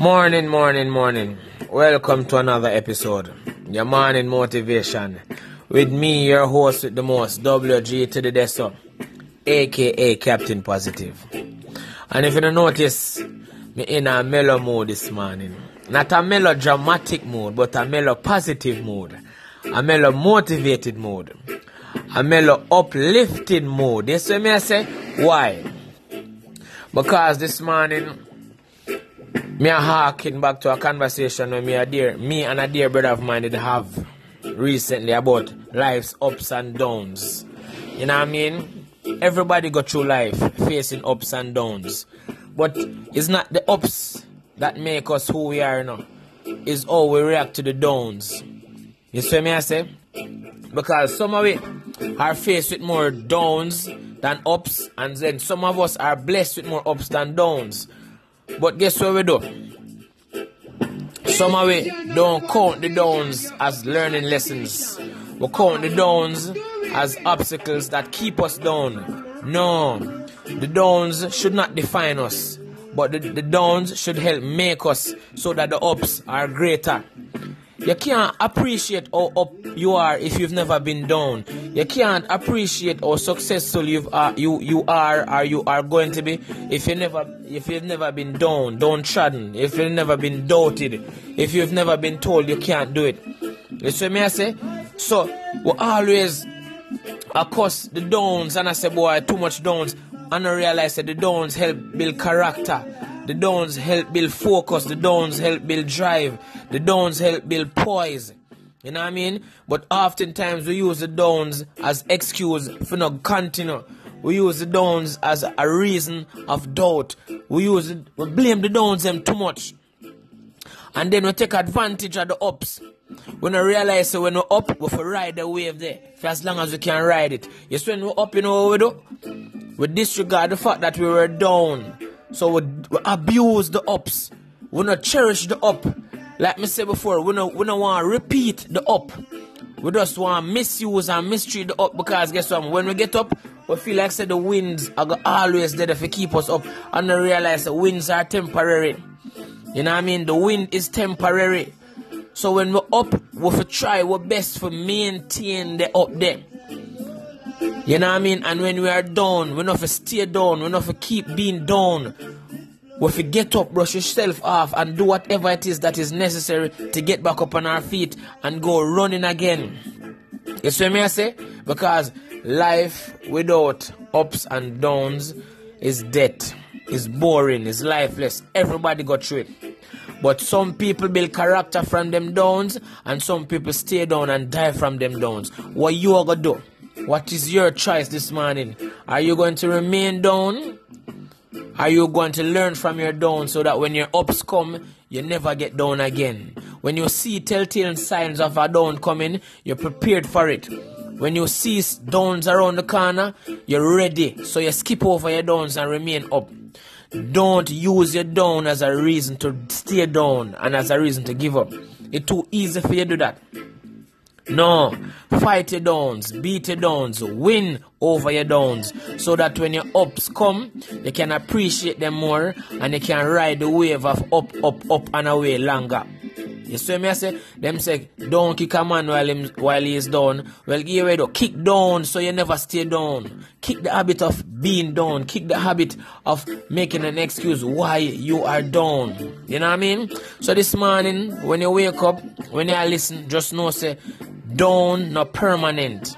Morning, morning, morning. Welcome to another episode. Your morning motivation. With me, your host with the most, WG to the Deso, aka Captain Positive. And if you don't notice, me in a mellow mood this morning. Not a melodramatic mood, but a mellow positive mood. A mellow motivated mood. A mellow uplifted mood. This way me I say, why? Because this morning, me a harking back to a conversation with me a dear, me and a dear brother of mine did have recently about life's ups and downs. You know what I mean? Everybody go through life facing ups and downs. But it's not the ups that make us who we are now. It's how we react to the downs. You see me I say? Because some of it are faced with more downs than ups, and then some of us are blessed with more ups than downs. But guess what we do? Some of we don't count the downs as learning lessons. We count the downs as obstacles that keep us down. No, the downs should not define us, but the, the downs should help make us so that the ups are greater. You can't appreciate how up you are if you've never been down. You can't appreciate how successful you've uh, you you are or you are going to be if you never if you've never been down, downtrodden, if you've never been doubted, if you've never been told you can't do it. You see I say? So we always across the downs and I say boy too much downs and I realize that the downs help build character. The downs help build focus. The downs help build drive. The downs help build poise. You know what I mean? But oftentimes we use the downs as excuse for not continue. We use the downs as a reason of doubt. We use it, we blame the downs them too much. And then we take advantage of the ups. We don't realize that when we're up, we have ride the wave there for as long as we can ride it. Yes, when we're up, you know what we do? We disregard the fact that we were down. So we, we abuse the ups. We not cherish the up. Like me said before, we don't, we don't want to repeat the up. We just want to misuse and mistreat the up because guess what? When we get up, we feel like say the winds are always there to keep us up. And we realize the winds are temporary. You know what I mean? The wind is temporary. So when we're up, we try our best to maintain the up there. You know what I mean? And when we are down, we not to stay down, we not to keep being down. We have to get up, brush yourself off, and do whatever it is that is necessary to get back up on our feet and go running again. You see me I say? Because life without ups and downs is dead, is boring, is lifeless. Everybody got through it. But some people build character from them downs, and some people stay down and die from them downs. What you are gonna do? What is your choice this morning? Are you going to remain down? Are you going to learn from your down so that when your ups come, you never get down again? When you see telltale signs of a down coming, you're prepared for it. When you see downs around the corner, you're ready. So you skip over your downs and remain up. Don't use your down as a reason to stay down and as a reason to give up. It's too easy for you to do that. No, fight your downs, beat your downs, win over your downs, so that when your ups come, you can appreciate them more and you can ride the wave of up, up, up and away longer. You see me I say? Them say, don't kick a man while, him, while he is down. Well, give away though. Kick down so you never stay down. Kick the habit of being down. Kick the habit of making an excuse why you are down. You know what I mean? So this morning, when you wake up, when you listen, just know say, down not permanent.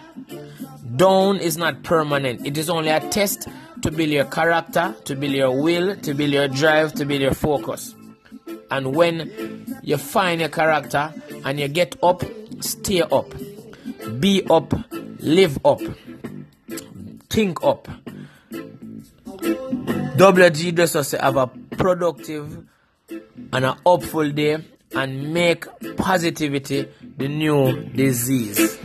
Down is not permanent. It is only a test to build your character, to build your will, to build your drive, to build your focus. And when you find your character and you get up, stay up. Be up, live up, think up. WG just say have a productive and a hopeful day and make positivity the new disease.